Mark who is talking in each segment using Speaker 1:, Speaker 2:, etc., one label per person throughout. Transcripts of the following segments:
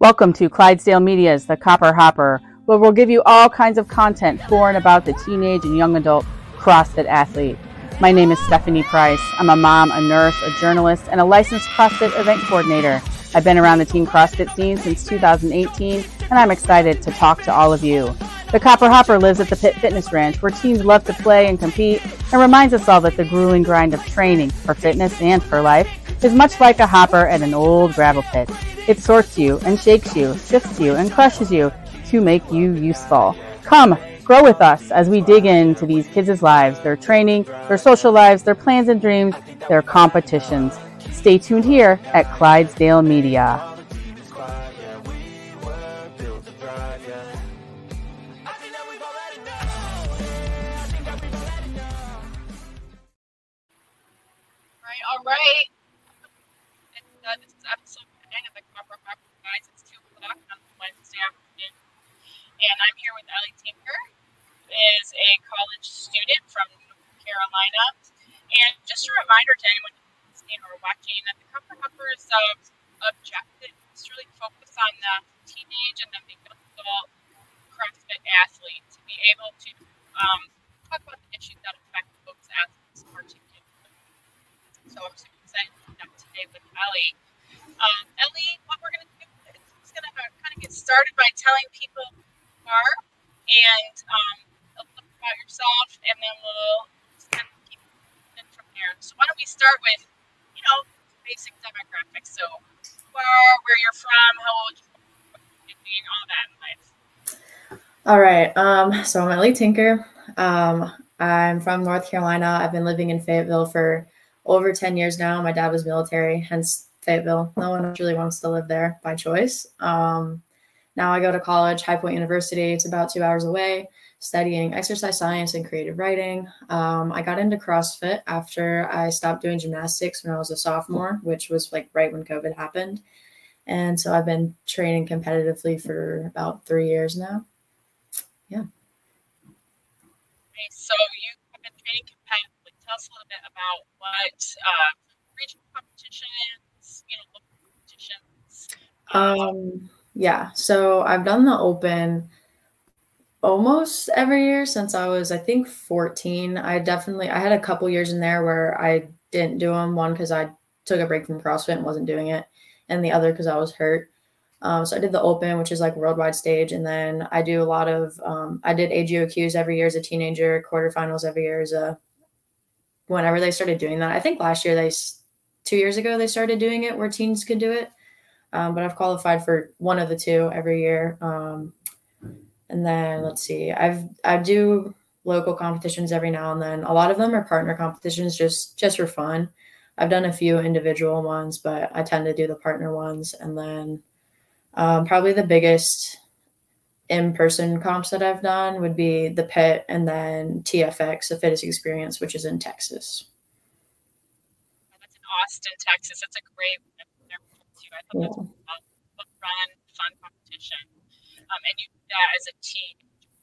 Speaker 1: Welcome to Clydesdale Media's The Copper Hopper, where we'll give you all kinds of content for and about the teenage and young adult CrossFit athlete. My name is Stephanie Price. I'm a mom, a nurse, a journalist, and a licensed CrossFit event coordinator. I've been around the teen CrossFit scene since 2018, and I'm excited to talk to all of you. The Copper Hopper lives at the Pit Fitness Ranch, where teens love to play and compete, and reminds us all that the grueling grind of training for fitness and for life is much like a hopper at an old gravel pit. It sorts you and shakes you, sifts you and crushes you to make you useful. Come, grow with us as we dig into these kids' lives, their training, their social lives, their plans and dreams, their competitions. Stay tuned here at Clydesdale Media.
Speaker 2: All right. Is a college student from North Carolina. And just a reminder to anyone listening or watching that the Copper Hopper's uh, objective is really focus on the teenage and then the adult CrossFit athlete to be able to um, talk about the issues that affect those athletes particularly. So I'm super excited to be today with Ellie. Um, Ellie, what we're going to do is going to kind of get started by telling people who are and um, about yourself, and then we'll kind of keep it from there. So why don't we start with, you know, basic demographics. So who are, where you're from, how old you are, all that in life.
Speaker 3: All right. Um, so I'm Ellie Tinker. Um, I'm from North Carolina. I've been living in Fayetteville for over 10 years now. My dad was military, hence Fayetteville. No one really wants to live there by choice. Um, now I go to college, High Point University. It's about two hours away, studying exercise science and creative writing. Um, I got into CrossFit after I stopped doing gymnastics when I was a sophomore, which was like right when COVID happened. And so I've been training competitively for about three years now. Yeah.
Speaker 2: Okay, so you have been training competitively. Tell us a little bit about what uh, regional competitions, you know, local competitions.
Speaker 3: Um, yeah. So I've done the open almost every year since I was, I think, 14. I definitely, I had a couple years in there where I didn't do them. One because I took a break from CrossFit and wasn't doing it, and the other because I was hurt. Um, so I did the open, which is like worldwide stage, and then I do a lot of. Um, I did AGOQs every year as a teenager, quarterfinals every year as a. Whenever they started doing that, I think last year they, two years ago they started doing it where teens could do it, um, but I've qualified for one of the two every year. Um, and then let's see, I've I do local competitions every now and then. A lot of them are partner competitions, just just for fun. I've done a few individual ones, but I tend to do the partner ones, and then um, probably the biggest in-person comps that I've done would be the Pit and then TFX, the Fittest Experience, which is in Texas.
Speaker 2: That's in Austin, Texas. That's a great too. I thought that's a fun, fun, fun competition. Um, and you that as a team.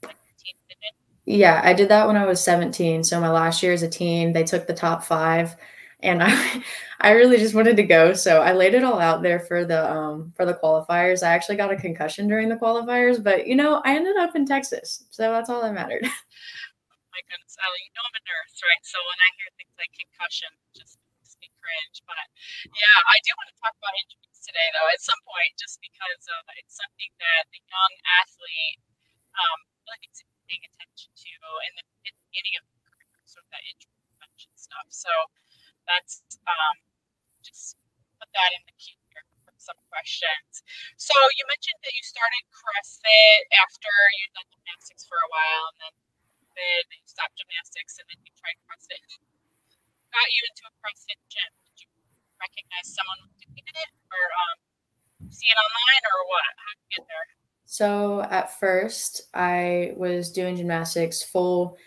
Speaker 2: Like a team did it.
Speaker 3: Yeah, I did that when I was 17. So my last year as a teen, they took the top five, and I, I really just wanted to go. So I laid it all out there for the um for the qualifiers. I actually got a concussion during the qualifiers, but you know I ended up in Texas, so that's all that mattered.
Speaker 2: oh my goodness, Ellie, you know I'm a nurse, right? So when I hear things like concussion, it just makes me cringe. But yeah, I do want to talk about injuries today, though, at some point, just because uh, it's something that the young athlete um, really needs to be paying attention to in the, in the beginning of the career, sort of that injury prevention stuff. So that's um, just put that in the queue here for some questions. So you mentioned that you started CrossFit after you'd done gymnastics for a while, and then then you stopped gymnastics, and then you tried CrossFit. Who got you into a CrossFit gym? Recognize someone did it, or um, see it online, or what? How did you get there?
Speaker 3: So at first, I was doing gymnastics full,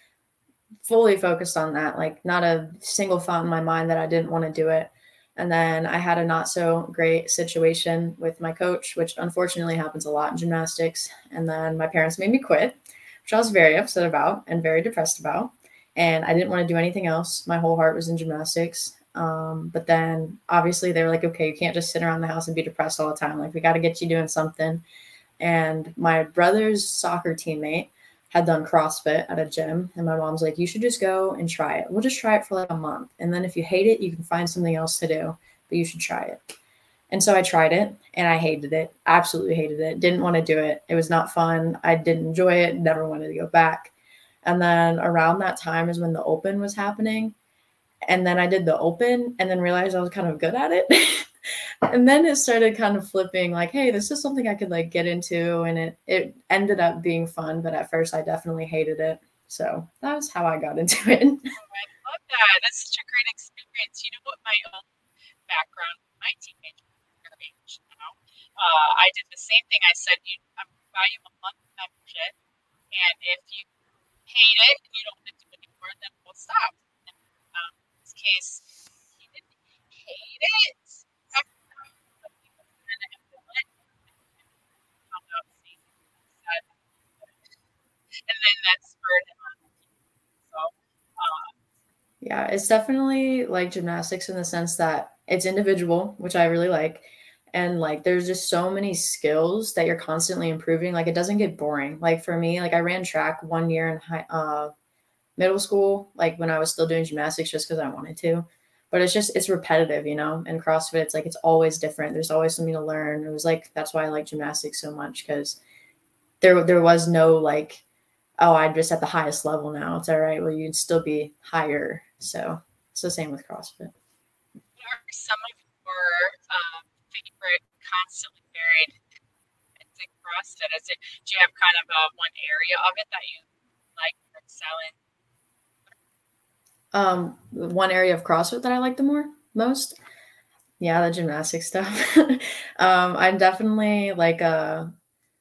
Speaker 3: fully focused on that. Like not a single thought in my mind that I didn't want to do it. And then I had a not so great situation with my coach, which unfortunately happens a lot in gymnastics. And then my parents made me quit, which I was very upset about and very depressed about. And I didn't want to do anything else. My whole heart was in gymnastics. Um, but then obviously they were like, okay, you can't just sit around the house and be depressed all the time. Like we got to get you doing something. And my brother's soccer teammate had done CrossFit at a gym, and my mom's like, you should just go and try it. We'll just try it for like a month, and then if you hate it, you can find something else to do. But you should try it. And so I tried it and I hated it. Absolutely hated it. Didn't want to do it. It was not fun. I didn't enjoy it. Never wanted to go back. And then around that time is when the open was happening. And then I did the open and then realized I was kind of good at it. and then it started kind of flipping like, hey, this is something I could like get into. And it it ended up being fun, but at first I definitely hated it. So that was how I got into it.
Speaker 2: Oh, I love that. That's such a great experience. You know what my own background, my teenage age now. Uh, I did the same thing. I said, you, I'm buy you a month membership, and if you hate it and you don't want to do it anymore, then we'll stop. And, um, in this case, he didn't hate it. Uh,
Speaker 3: yeah, it's definitely like gymnastics in the sense that it's individual, which I really like. And like there's just so many skills that you're constantly improving. Like it doesn't get boring. Like for me, like I ran track one year in high uh middle school, like when I was still doing gymnastics just because I wanted to. But it's just it's repetitive, you know. And CrossFit, it's like it's always different. There's always something to learn. It was like that's why I like gymnastics so much because there there was no like, oh, I'm just at the highest level now. It's all right. Well, you'd still be higher. So it's the same with CrossFit
Speaker 2: are some of your um, favorite constantly varied CrossFit? Is it do you have kind of a, one area of it that you like or excel in?
Speaker 3: Um, one area of CrossFit that I like the more most. Yeah, the gymnastic stuff. um, I'm definitely like a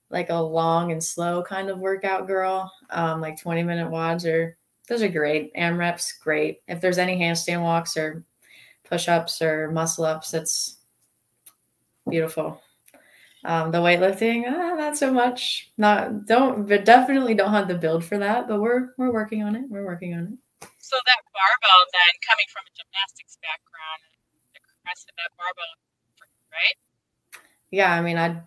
Speaker 3: like a long and slow kind of workout girl. Um, like 20 minute WODs are those are great. AMRAPs, great. If there's any handstand walks or push-ups or muscle ups it's beautiful um, the weightlifting ah, not so much not don't but definitely don't have the build for that but we're we're working on it we're working on it
Speaker 2: so that barbell then coming from a gymnastics background the rest of that barbell right
Speaker 3: yeah i mean i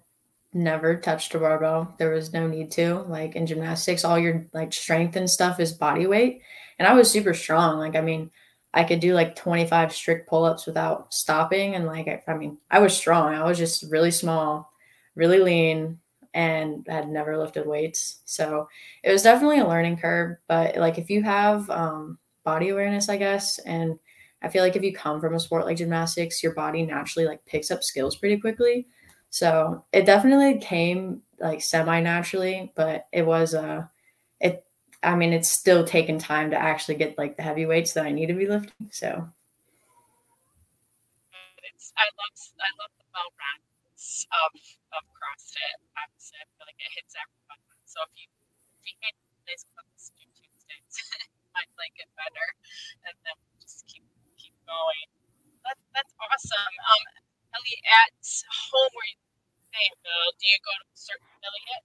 Speaker 3: never touched a barbell there was no need to like in gymnastics all your like strength and stuff is body weight and i was super strong like i mean I could do like 25 strict pull ups without stopping. And like, I, I, mean, I was strong. I was just really small, really lean, and had never lifted weights. So it was definitely a learning curve. But like, if you have um, body awareness, I guess, and I feel like if you come from a sport like gymnastics, your body naturally like picks up skills pretty quickly. So it definitely came like semi naturally, but it was uh, it I mean, it's still taken time to actually get like the heavy weights that I need to be lifting. So
Speaker 2: it's I love I love the well roundedness of of CrossFit. I feel like it hits everyone. So if you better, and then just keep keep going. That, that's awesome. Um, Ellie, at home where you stay, do you go to a certain affiliate?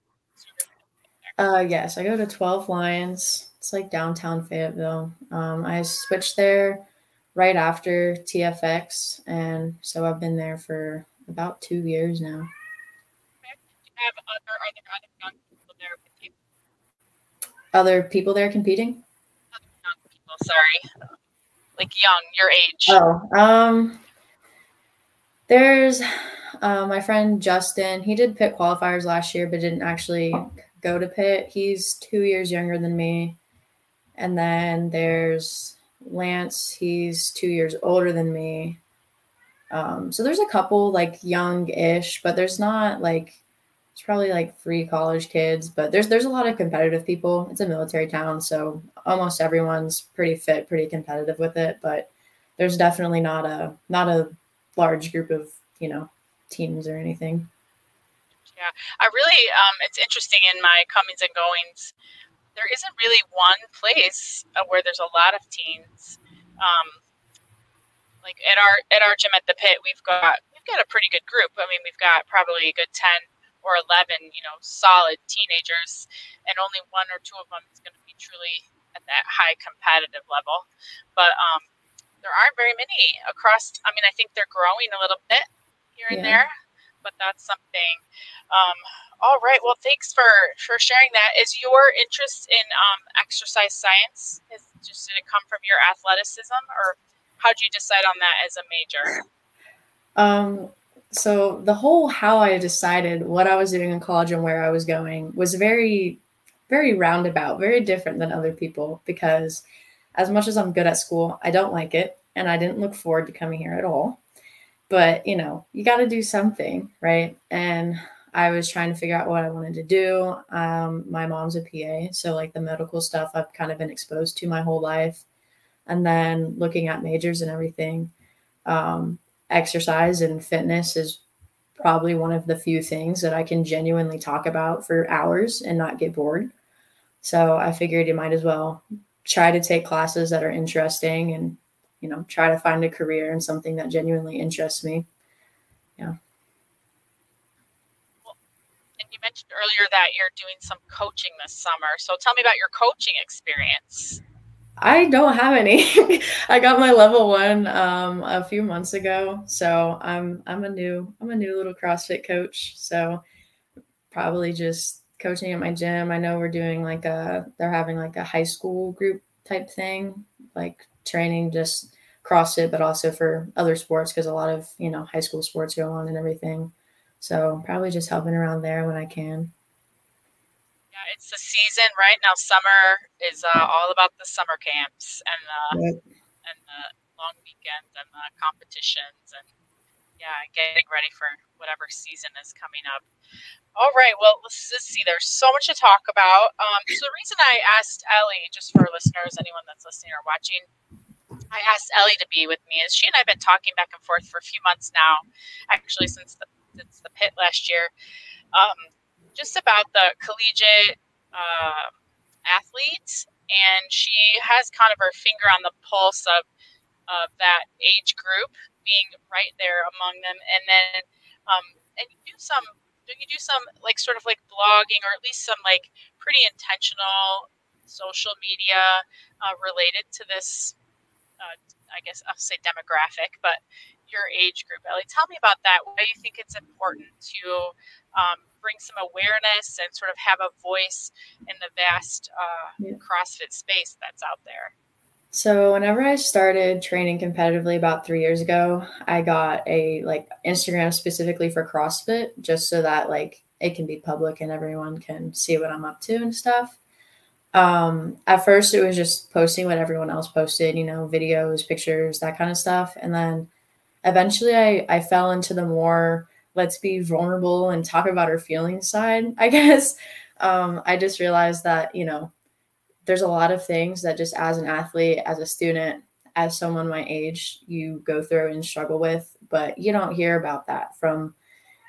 Speaker 3: Uh, yes, I go to 12 Lions. It's like downtown Fayetteville. Um, I switched there right after TFX, and so I've been there for about two years now.
Speaker 2: Other, are there other people there competing?
Speaker 3: Other people there competing?
Speaker 2: Young sorry. Like young, your age.
Speaker 3: Oh, um, there's uh, my friend Justin. He did pit qualifiers last year, but didn't actually go to pit. He's two years younger than me. And then there's Lance. He's two years older than me. Um, so there's a couple like young-ish, but there's not like it's probably like three college kids, but there's there's a lot of competitive people. It's a military town, so almost everyone's pretty fit, pretty competitive with it. But there's definitely not a not a large group of you know teams or anything.
Speaker 2: Yeah, I really, um, it's interesting in my comings and goings. There isn't really one place uh, where there's a lot of teens. Um, like at our at our gym at the pit, we've got we've got a pretty good group. I mean, we've got probably a good ten or eleven, you know, solid teenagers, and only one or two of them is going to be truly at that high competitive level. But um, there aren't very many across. I mean, I think they're growing a little bit here and yeah. there, but that's something. Um, all right. Well, thanks for for sharing that. Is your interest in um, exercise science is just did it come from your athleticism, or how did you decide on that as a major?
Speaker 3: Um. So the whole how I decided what I was doing in college and where I was going was very, very roundabout, very different than other people because as much as I'm good at school, I don't like it, and I didn't look forward to coming here at all. But you know, you got to do something, right? And I was trying to figure out what I wanted to do. Um, my mom's a PA, so like the medical stuff I've kind of been exposed to my whole life. And then looking at majors and everything, um, exercise and fitness is probably one of the few things that I can genuinely talk about for hours and not get bored. So I figured you might as well try to take classes that are interesting and, you know, try to find a career in something that genuinely interests me. Yeah.
Speaker 2: And you mentioned earlier that you're doing some coaching this summer. So tell me about your coaching experience.
Speaker 3: I don't have any. I got my level one um, a few months ago, so I'm I'm a new I'm a new little CrossFit coach. So probably just coaching at my gym. I know we're doing like a they're having like a high school group type thing, like training just CrossFit, but also for other sports because a lot of you know high school sports go on and everything. So probably just helping around there when I can.
Speaker 2: Yeah, it's the season right now. Summer is uh, all about the summer camps and the yep. and the long weekends and the competitions and yeah, getting ready for whatever season is coming up. All right, well, let's just see. There's so much to talk about. Um, so the reason I asked Ellie, just for listeners, anyone that's listening or watching, I asked Ellie to be with me is she and I have been talking back and forth for a few months now, actually since the it's the pit last year, um, just about the collegiate uh, athletes, and she has kind of her finger on the pulse of of that age group, being right there among them, and then um, and you do some you do some like sort of like blogging or at least some like pretty intentional social media uh, related to this uh, I guess I'll say demographic, but your age group. Ellie, tell me about that. Why do you think it's important to um, bring some awareness and sort of have a voice in the vast uh, yeah. CrossFit space that's out there?
Speaker 3: So whenever I started training competitively about three years ago, I got a like Instagram specifically for CrossFit, just so that like it can be public and everyone can see what I'm up to and stuff. Um, at first, it was just posting what everyone else posted, you know, videos, pictures, that kind of stuff, and then eventually I, I fell into the more let's be vulnerable and talk about our feelings side, I guess. Um, I just realized that, you know, there's a lot of things that just as an athlete, as a student, as someone my age, you go through and struggle with, but you don't hear about that from,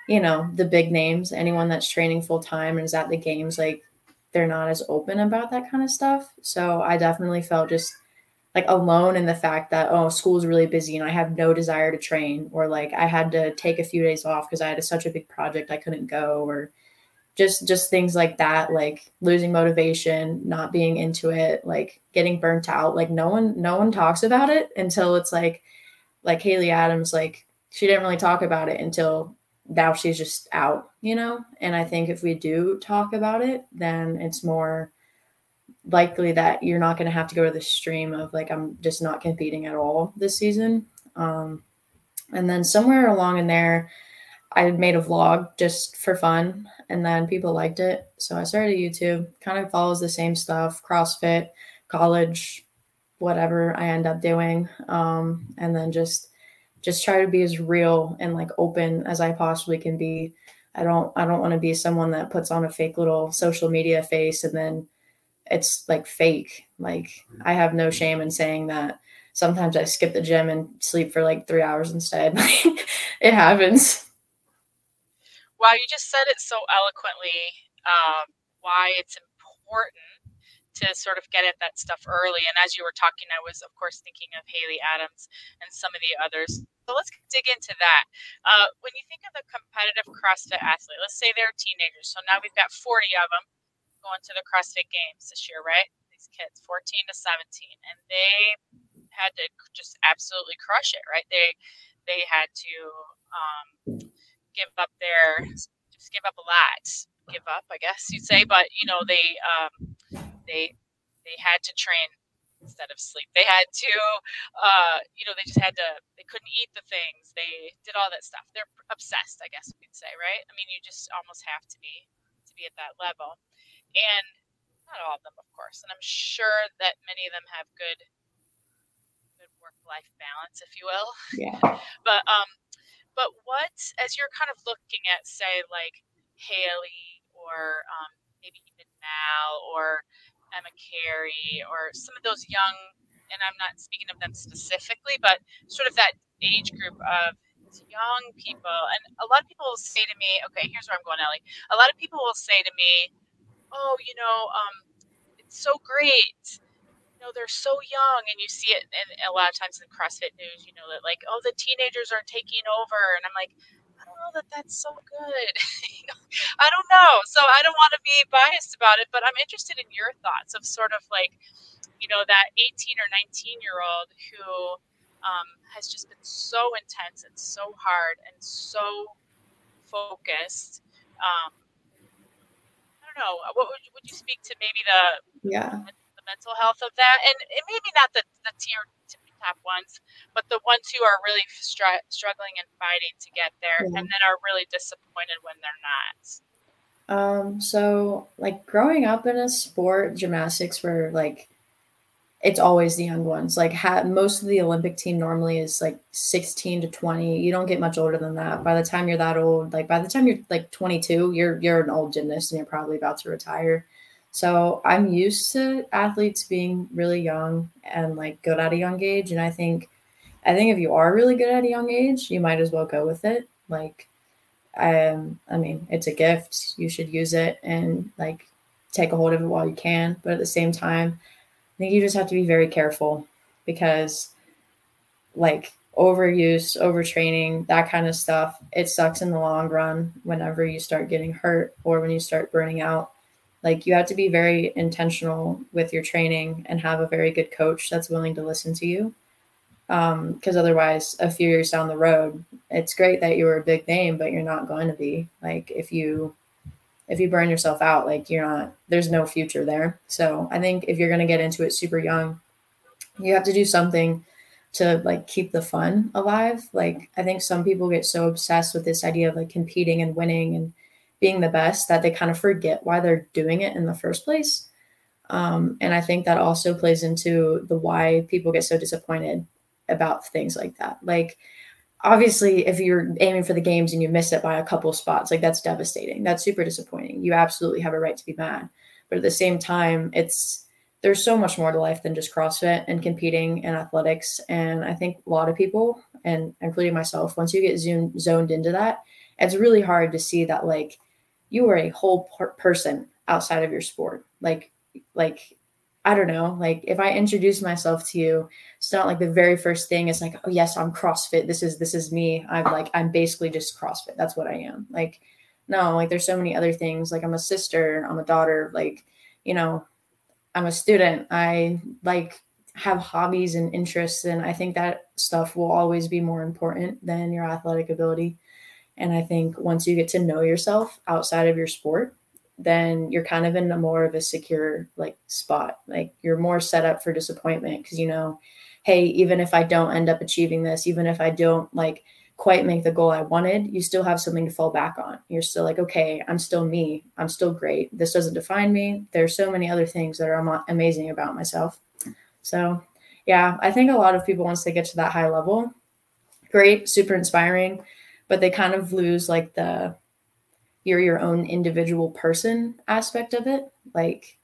Speaker 3: you know, the big names, anyone that's training full time and is at the games, like they're not as open about that kind of stuff. So I definitely felt just like alone in the fact that oh school's really busy and i have no desire to train or like i had to take a few days off because i had such a big project i couldn't go or just just things like that like losing motivation not being into it like getting burnt out like no one no one talks about it until it's like like haley adams like she didn't really talk about it until now she's just out you know and i think if we do talk about it then it's more likely that you're not going to have to go to the stream of like I'm just not competing at all this season. Um, and then somewhere along in there, I made a vlog just for fun, and then people liked it, so I started YouTube. Kind of follows the same stuff: CrossFit, college, whatever I end up doing, um, and then just just try to be as real and like open as I possibly can be. I don't I don't want to be someone that puts on a fake little social media face and then it's like fake. Like I have no shame in saying that. Sometimes I skip the gym and sleep for like three hours instead. it happens.
Speaker 2: Wow, you just said it so eloquently. Um, why it's important to sort of get at that stuff early. And as you were talking, I was of course thinking of Haley Adams and some of the others. So let's dig into that. Uh, when you think of the competitive CrossFit athlete, let's say they're teenagers. So now we've got 40 of them going to the CrossFit Games this year, right? These kids, 14 to 17, and they had to just absolutely crush it, right? They they had to um, give up their just give up a lot, give up, I guess you'd say. But you know, they um, they they had to train instead of sleep. They had to, uh, you know, they just had to. They couldn't eat the things. They did all that stuff. They're obsessed, I guess we'd say, right? I mean, you just almost have to be to be at that level, and not all of them, of course. And I'm sure that many of them have good good work life balance, if you will.
Speaker 3: Yeah.
Speaker 2: But um, but what as you're kind of looking at, say, like Haley or um, maybe even Mal or Emma Cary or some of those young, and I'm not speaking of them specifically, but sort of that age group of young people. And a lot of people will say to me, okay, here's where I'm going, Ellie. A lot of people will say to me, oh, you know, um, it's so great. You know, they're so young, and you see it, and a lot of times in CrossFit news, you know, that like, oh, the teenagers are taking over, and I'm like, know that that's so good. I don't know. So I don't want to be biased about it, but I'm interested in your thoughts of sort of like, you know, that 18 or 19 year old who um, has just been so intense and so hard and so focused. Um, I don't know. What would you, would you speak to maybe the
Speaker 3: yeah
Speaker 2: the mental health of that, and, and maybe not the the tier top ones, but the ones who are really str- struggling and fighting to get there, yeah. and then are really disappointed when they're not.
Speaker 3: Um. So, like growing up in a sport, gymnastics, where like it's always the young ones. Like ha- most of the Olympic team normally is like 16 to 20. You don't get much older than that. By the time you're that old, like by the time you're like 22, you're you're an old gymnast and you're probably about to retire. So I'm used to athletes being really young and like good at a young age. And I think, I think if you are really good at a young age, you might as well go with it. Like, um, I mean, it's a gift. You should use it and like take a hold of it while you can. But at the same time, I think you just have to be very careful because, like, overuse, overtraining, that kind of stuff, it sucks in the long run whenever you start getting hurt or when you start burning out like you have to be very intentional with your training and have a very good coach that's willing to listen to you. Because um, otherwise a few years down the road it's great that you were a big name but you're not going to be. Like if you if you burn yourself out like you're not there's no future there. So i think if you're going to get into it super young you have to do something to like keep the fun alive. Like i think some people get so obsessed with this idea of like competing and winning and being the best that they kind of forget why they're doing it in the first place. Um, and I think that also plays into the why people get so disappointed about things like that. Like, obviously, if you're aiming for the games and you miss it by a couple spots, like that's devastating. That's super disappointing. You absolutely have a right to be mad. But at the same time, it's there's so much more to life than just CrossFit and competing and athletics. And I think a lot of people, and including myself, once you get zoomed zoned into that, it's really hard to see that like you are a whole per- person outside of your sport. Like, like, I don't know, like if I introduce myself to you, it's not like the very first thing is like, oh yes, I'm CrossFit. This is this is me. I'm like, I'm basically just CrossFit. That's what I am. Like, no, like there's so many other things. Like I'm a sister, I'm a daughter, like, you know, I'm a student. I like have hobbies and interests. And I think that stuff will always be more important than your athletic ability. And I think once you get to know yourself outside of your sport, then you're kind of in a more of a secure like spot. Like you're more set up for disappointment because you know, hey, even if I don't end up achieving this, even if I don't like quite make the goal I wanted, you still have something to fall back on. You're still like, okay, I'm still me. I'm still great. This doesn't define me. There's so many other things that are amazing about myself. So, yeah, I think a lot of people once they get to that high level, great, super inspiring but they kind of lose like the you're your own individual person aspect of it. Like,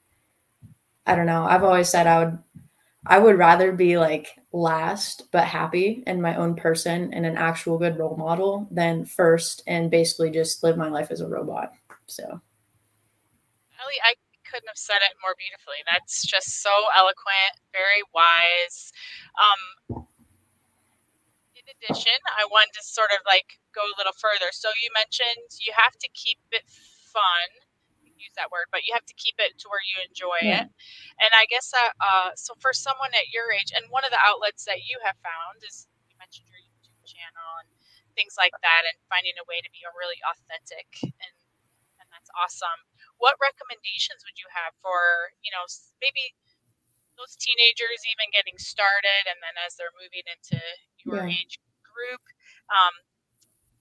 Speaker 3: I don't know. I've always said I would I would rather be like last but happy in my own person and an actual good role model than first and basically just live my life as a robot. So
Speaker 2: Ellie, I couldn't have said it more beautifully. That's just so eloquent, very wise. Um, in addition, I wanted to sort of like go a little further. So you mentioned you have to keep it fun use that word, but you have to keep it to where you enjoy yeah. it. And I guess uh, uh, so for someone at your age, and one of the outlets that you have found is you mentioned your YouTube channel and things like that, and finding a way to be a really authentic, and and that's awesome. What recommendations would you have for you know maybe those teenagers even getting started, and then as they're moving into your yeah. age group? Um,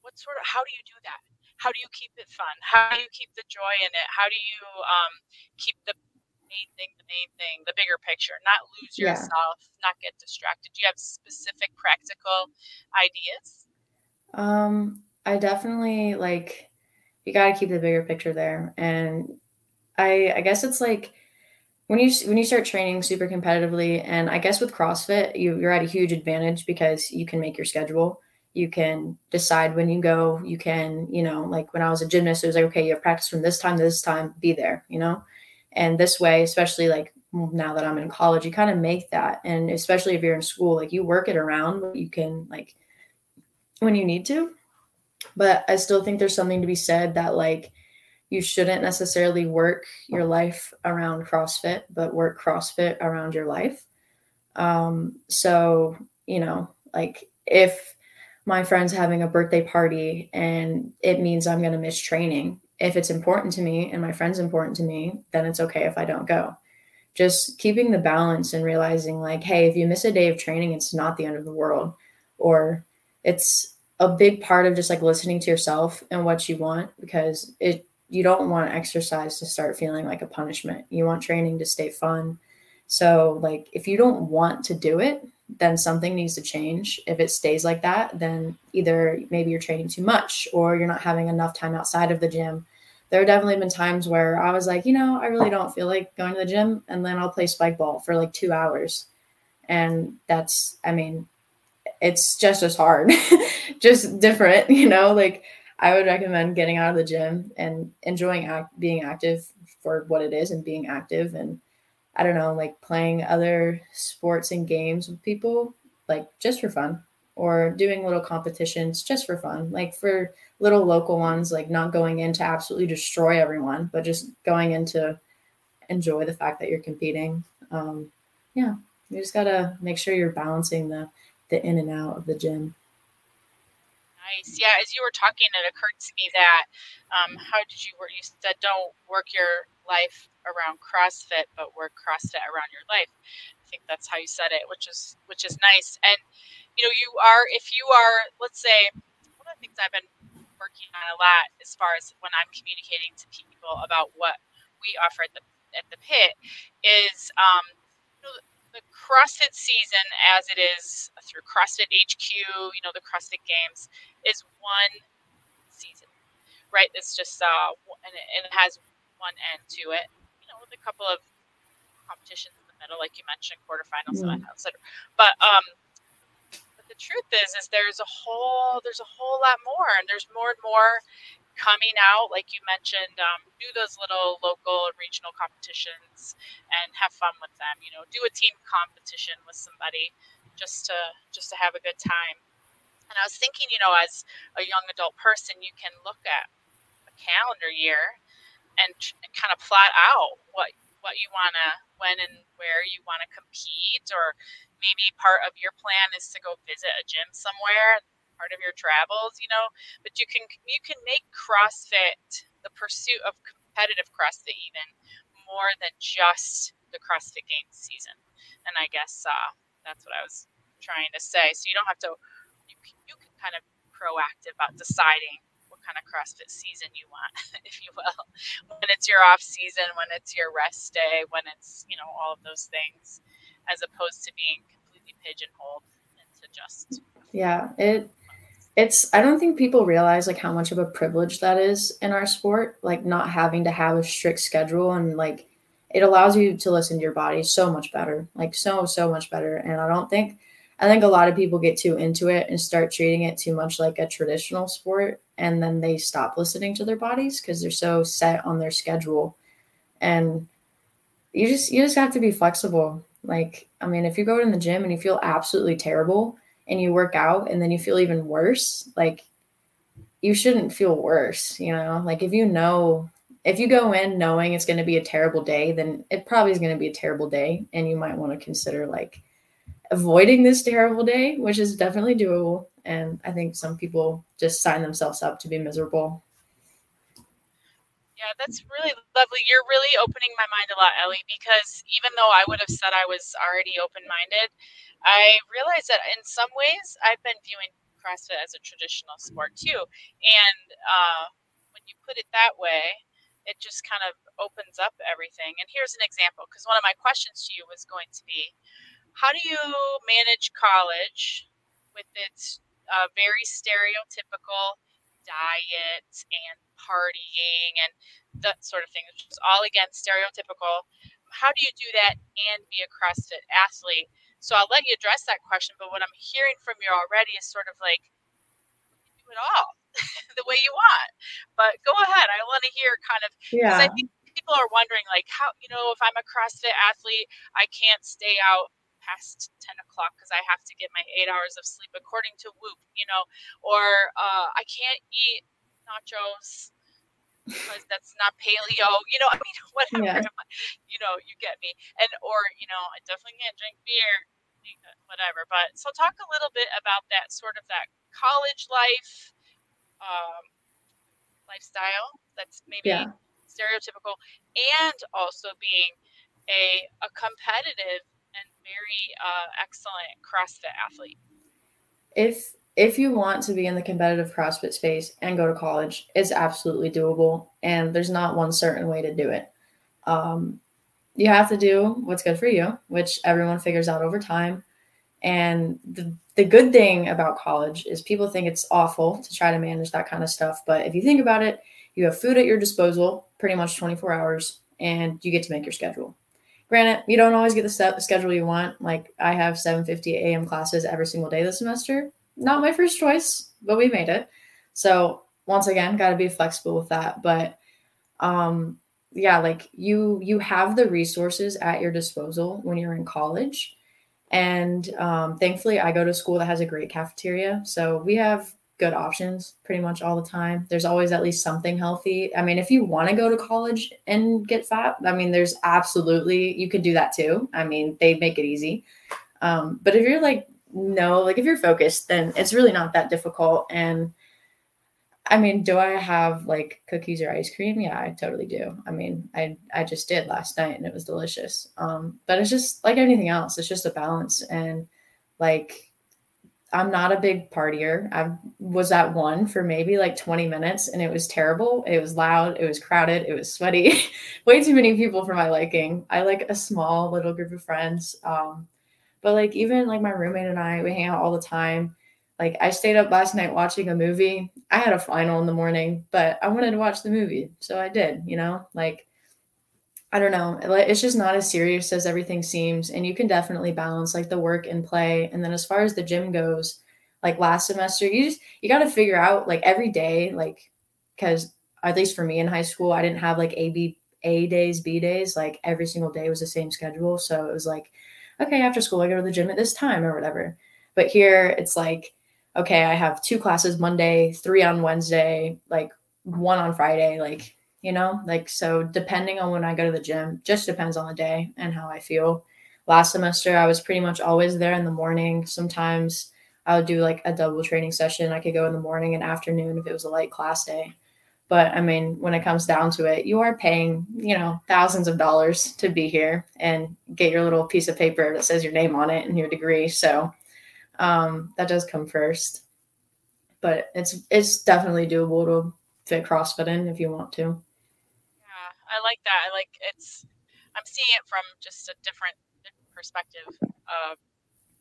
Speaker 2: what sort of how do you do that? how do you keep it fun? How do you keep the joy in it? How do you um, keep the main thing, the main thing, the bigger picture, not lose yourself, yeah. not get distracted? Do you have specific practical ideas?
Speaker 3: Um, I definitely like you got to keep the bigger picture there, and I I guess it's like when you when you start training super competitively, and I guess with CrossFit, you you're at a huge advantage because you can make your schedule you can decide when you go. You can you know like when i was a gymnast it was like okay you have practice from this time to this time be there you know? And this way especially like now that i'm in college you kind of make that. And especially if you're in school like you work it around you can like when you need to. But i still think there's something to be said that like you shouldn't necessarily work your life around crossfit but work crossfit around your life. Um so you know like if my friend's having a birthday party and it means I'm going to miss training. If it's important to me and my friend's important to me, then it's okay if I don't go. Just keeping the balance and realizing, like, hey, if you miss a day of training, it's not the end of the world. Or it's a big part of just like listening to yourself and what you want because it you don't want exercise to start feeling like a punishment. You want training to stay fun. So like if you don't want to do it, then something needs to change. If it stays like that, then either maybe you're training too much or you're not having enough time outside of the gym. There have definitely been times where I was like, you know, I really don't feel like going to the gym. And then I'll play spike ball for like two hours. And that's, I mean, it's just as hard, just different, you know, like I would recommend getting out of the gym and enjoying act, being active for what it is and being active and I don't know, like playing other sports and games with people, like just for fun, or doing little competitions just for fun, like for little local ones, like not going in to absolutely destroy everyone, but just going in to enjoy the fact that you're competing. Um, yeah, you just gotta make sure you're balancing the the in and out of the gym.
Speaker 2: Nice. Yeah, as you were talking, it occurred to me that um, how did you work? You said don't work your life around CrossFit, but work CrossFit around your life. I think that's how you said it, which is which is nice. And you know, you are if you are, let's say, one of the things I've been working on a lot as far as when I'm communicating to people about what we offer at the at the pit is um, you know, the CrossFit season as it is through CrossFit HQ, you know, the CrossFit Games is one season, right? It's just uh, and it, has one end to it you know, with a couple of competitions in the middle, like you mentioned, quarterfinals, mm. etc. But um, but the truth is, is there's a whole there's a whole lot more, and there's more and more coming out. Like you mentioned, um, do those little local and regional competitions and have fun with them. You know, do a team competition with somebody just to just to have a good time. And I was thinking, you know, as a young adult person, you can look at a calendar year and, and kind of plot out what what you want to when and where you want to compete or maybe part of your plan is to go visit a gym somewhere part of your travels you know but you can you can make crossfit the pursuit of competitive crossfit even more than just the crossfit games season and i guess uh, that's what i was trying to say so you don't have to you, you can kind of proactive about deciding what kind of CrossFit season you want, if you will. When it's your off season, when it's your rest day, when it's, you know, all of those things, as opposed to being completely pigeonholed into just.
Speaker 3: Yeah, it. It's, I don't think people realize like how much of a privilege that is in our sport, like not having to have a strict schedule and like it allows you to listen to your body so much better, like so, so much better. And I don't think, I think a lot of people get too into it and start treating it too much like a traditional sport and then they stop listening to their bodies because they're so set on their schedule and you just you just have to be flexible like i mean if you go in the gym and you feel absolutely terrible and you work out and then you feel even worse like you shouldn't feel worse you know like if you know if you go in knowing it's going to be a terrible day, then it probably is going to be a terrible day. And you might want to consider like avoiding this terrible day, which is definitely doable. And I think some people just sign themselves up to be miserable.
Speaker 2: Yeah, that's really lovely. You're really opening my mind a lot, Ellie, because even though I would have said I was already open minded, I realize that in some ways I've been viewing CrossFit as a traditional sport too. And uh, when you put it that way, it just kind of opens up everything. And here's an example because one of my questions to you was going to be how do you manage college with its uh, very stereotypical diet and partying and that sort of thing, is all again stereotypical. How do you do that and be a CrossFit athlete? So I'll let you address that question, but what I'm hearing from you already is sort of like do it all the way you want. But go ahead. I want to hear kind of
Speaker 3: yeah.
Speaker 2: I think people are wondering like how you know if I'm a CrossFit athlete, I can't stay out past 10 o'clock because I have to get my eight hours of sleep according to Whoop, you know, or uh, I can't eat nachos because that's not paleo, you know, I mean, whatever, yeah. you know, you get me. And, or, you know, I definitely can't drink beer, whatever. But so talk a little bit about that sort of that college life um, lifestyle that's maybe yeah. stereotypical and also being a, a competitive and very uh, excellent CrossFit athlete.
Speaker 3: If if you want to be in the competitive CrossFit space and go to college, it's absolutely doable, and there's not one certain way to do it. Um, you have to do what's good for you, which everyone figures out over time. And the, the good thing about college is people think it's awful to try to manage that kind of stuff. But if you think about it, you have food at your disposal pretty much 24 hours and you get to make your schedule. Granted, you don't always get the schedule you want. Like I have 7:50 a.m. classes every single day this semester. Not my first choice, but we made it. So once again, got to be flexible with that. But um, yeah, like you you have the resources at your disposal when you're in college. And um, thankfully, I go to school that has a great cafeteria. So we have good options pretty much all the time. There's always at least something healthy. I mean, if you want to go to college and get fat, I mean, there's absolutely, you can do that too. I mean, they make it easy. Um, but if you're like, no, like if you're focused, then it's really not that difficult. And I mean, do I have like cookies or ice cream? Yeah, I totally do. I mean, I I just did last night and it was delicious. Um, but it's just like anything else, it's just a balance. And like I'm not a big partier. I was at one for maybe like 20 minutes and it was terrible. It was loud, it was crowded, it was sweaty. Way too many people for my liking. I like a small little group of friends. Um, but like even like my roommate and I, we hang out all the time. Like I stayed up last night watching a movie. I had a final in the morning, but I wanted to watch the movie. So I did, you know, like I don't know. It's just not as serious as everything seems. And you can definitely balance like the work and play. And then as far as the gym goes, like last semester, you just, you got to figure out like every day, like, cause at least for me in high school, I didn't have like A, B, A days, B days. Like every single day was the same schedule. So it was like, okay, after school, I go to the gym at this time or whatever. But here it's like, okay, I have two classes Monday, three on Wednesday, like one on Friday. Like you know like so depending on when i go to the gym just depends on the day and how i feel. Last semester i was pretty much always there in the morning. Sometimes i would do like a double training session. I could go in the morning and afternoon if it was a light class day. But i mean when it comes down to it you are paying you know thousands of dollars to be here and get your little piece of paper that says your name on it and your degree. So um, that does come first but it's it's definitely doable to fit CrossFit in if you want to.
Speaker 2: Yeah, I like that. I like it's. I'm seeing it from just a different perspective. Uh,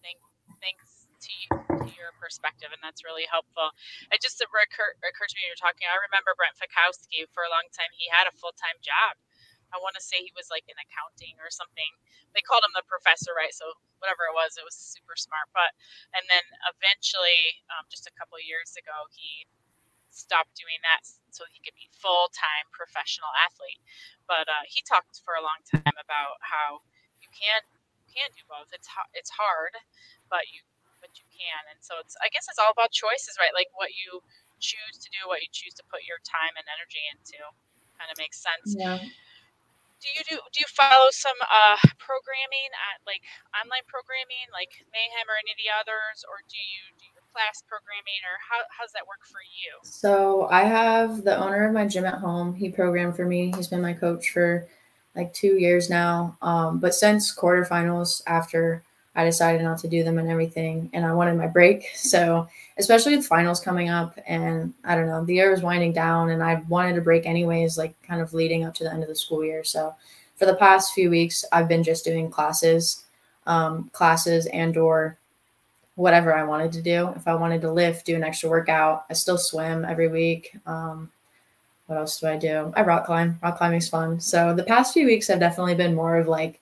Speaker 2: thank, thanks to, you, to your perspective, and that's really helpful. It just recur, occurred to me you're talking. I remember Brent Fikowski for a long time. He had a full time job. I want to say he was like in accounting or something. They called him the professor, right? So whatever it was, it was super smart. But and then eventually, um, just a couple years ago, he stopped doing that so he could be full time professional athlete. But uh, he talked for a long time about how you can can do both. It's it's hard, but you but you can. And so it's I guess it's all about choices, right? Like what you choose to do, what you choose to put your time and energy into. kind of makes sense.
Speaker 3: Yeah.
Speaker 2: Do you do do you follow some uh, programming at like online programming like Mayhem or any of the others, or do you do your class programming, or how how does that work for you?
Speaker 3: So I have the owner of my gym at home. He programmed for me. He's been my coach for like two years now. Um, but since quarterfinals, after I decided not to do them and everything, and I wanted my break. So especially with finals coming up, and I don't know, the year was winding down, and I wanted a break anyways, like kind of leading up to the end of the school year. So for the past few weeks, I've been just doing classes, um, classes and or whatever I wanted to do. If I wanted to lift, do an extra workout, I still swim every week. Um, what else do I do? I rock climb. Rock climbing's fun. So the past few weeks I've definitely been more of like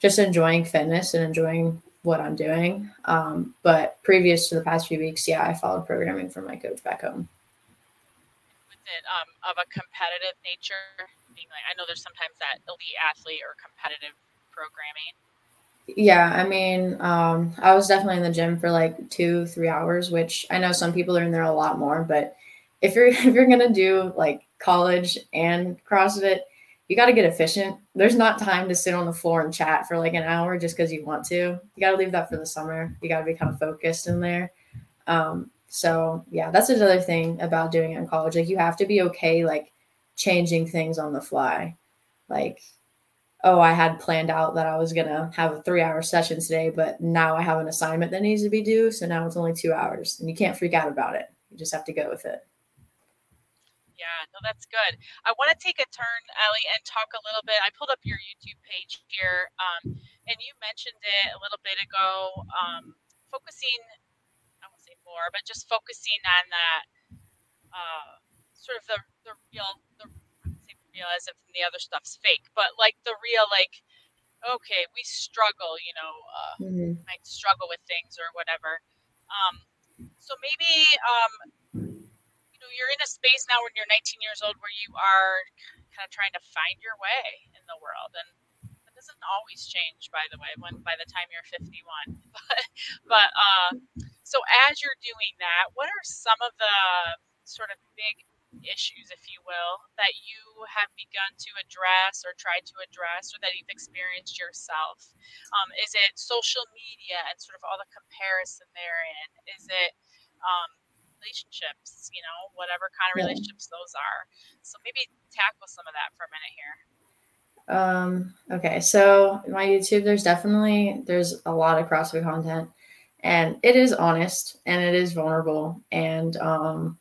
Speaker 3: just enjoying fitness and enjoying what I'm doing. Um, but previous to the past few weeks, yeah, I followed programming from my coach back home.
Speaker 2: Was it um, of a competitive nature? Being like, I know there's sometimes that elite athlete or competitive programming.
Speaker 3: Yeah, I mean, um, I was definitely in the gym for like two, three hours, which I know some people are in there a lot more, but if you're if you're gonna do like college and CrossFit, you got to get efficient. There's not time to sit on the floor and chat for like an hour just because you want to. You got to leave that for the summer. You got to be kind of focused in there. Um, so yeah, that's another thing about doing it in college. Like you have to be okay, like changing things on the fly. Like, oh, I had planned out that I was gonna have a three-hour session today, but now I have an assignment that needs to be due, so now it's only two hours, and you can't freak out about it. You just have to go with it.
Speaker 2: Yeah, no, that's good. I want to take a turn, Ellie, and talk a little bit. I pulled up your YouTube page here, um, and you mentioned it a little bit ago. Um, focusing, I won't say more, but just focusing on that uh, sort of the the real, the I won't say real as if the other stuff's fake, but like the real, like okay, we struggle, you know, uh,
Speaker 3: Mhm.
Speaker 2: might struggle with things or whatever. Um, so maybe um, you're in a space now when you're 19 years old where you are kind of trying to find your way in the world, and that doesn't always change, by the way. When by the time you're 51, but but uh, so as you're doing that, what are some of the sort of big issues, if you will, that you have begun to address or tried to address or that you've experienced yourself? Um, is it social media and sort of all the comparison therein? Is it um, relationships, you know, whatever kind of relationships those are? So maybe tackle some of that for a minute here.
Speaker 3: Um, okay, so my YouTube, there's definitely there's a lot of CrossFit content, and it is honest and it is vulnerable. And um,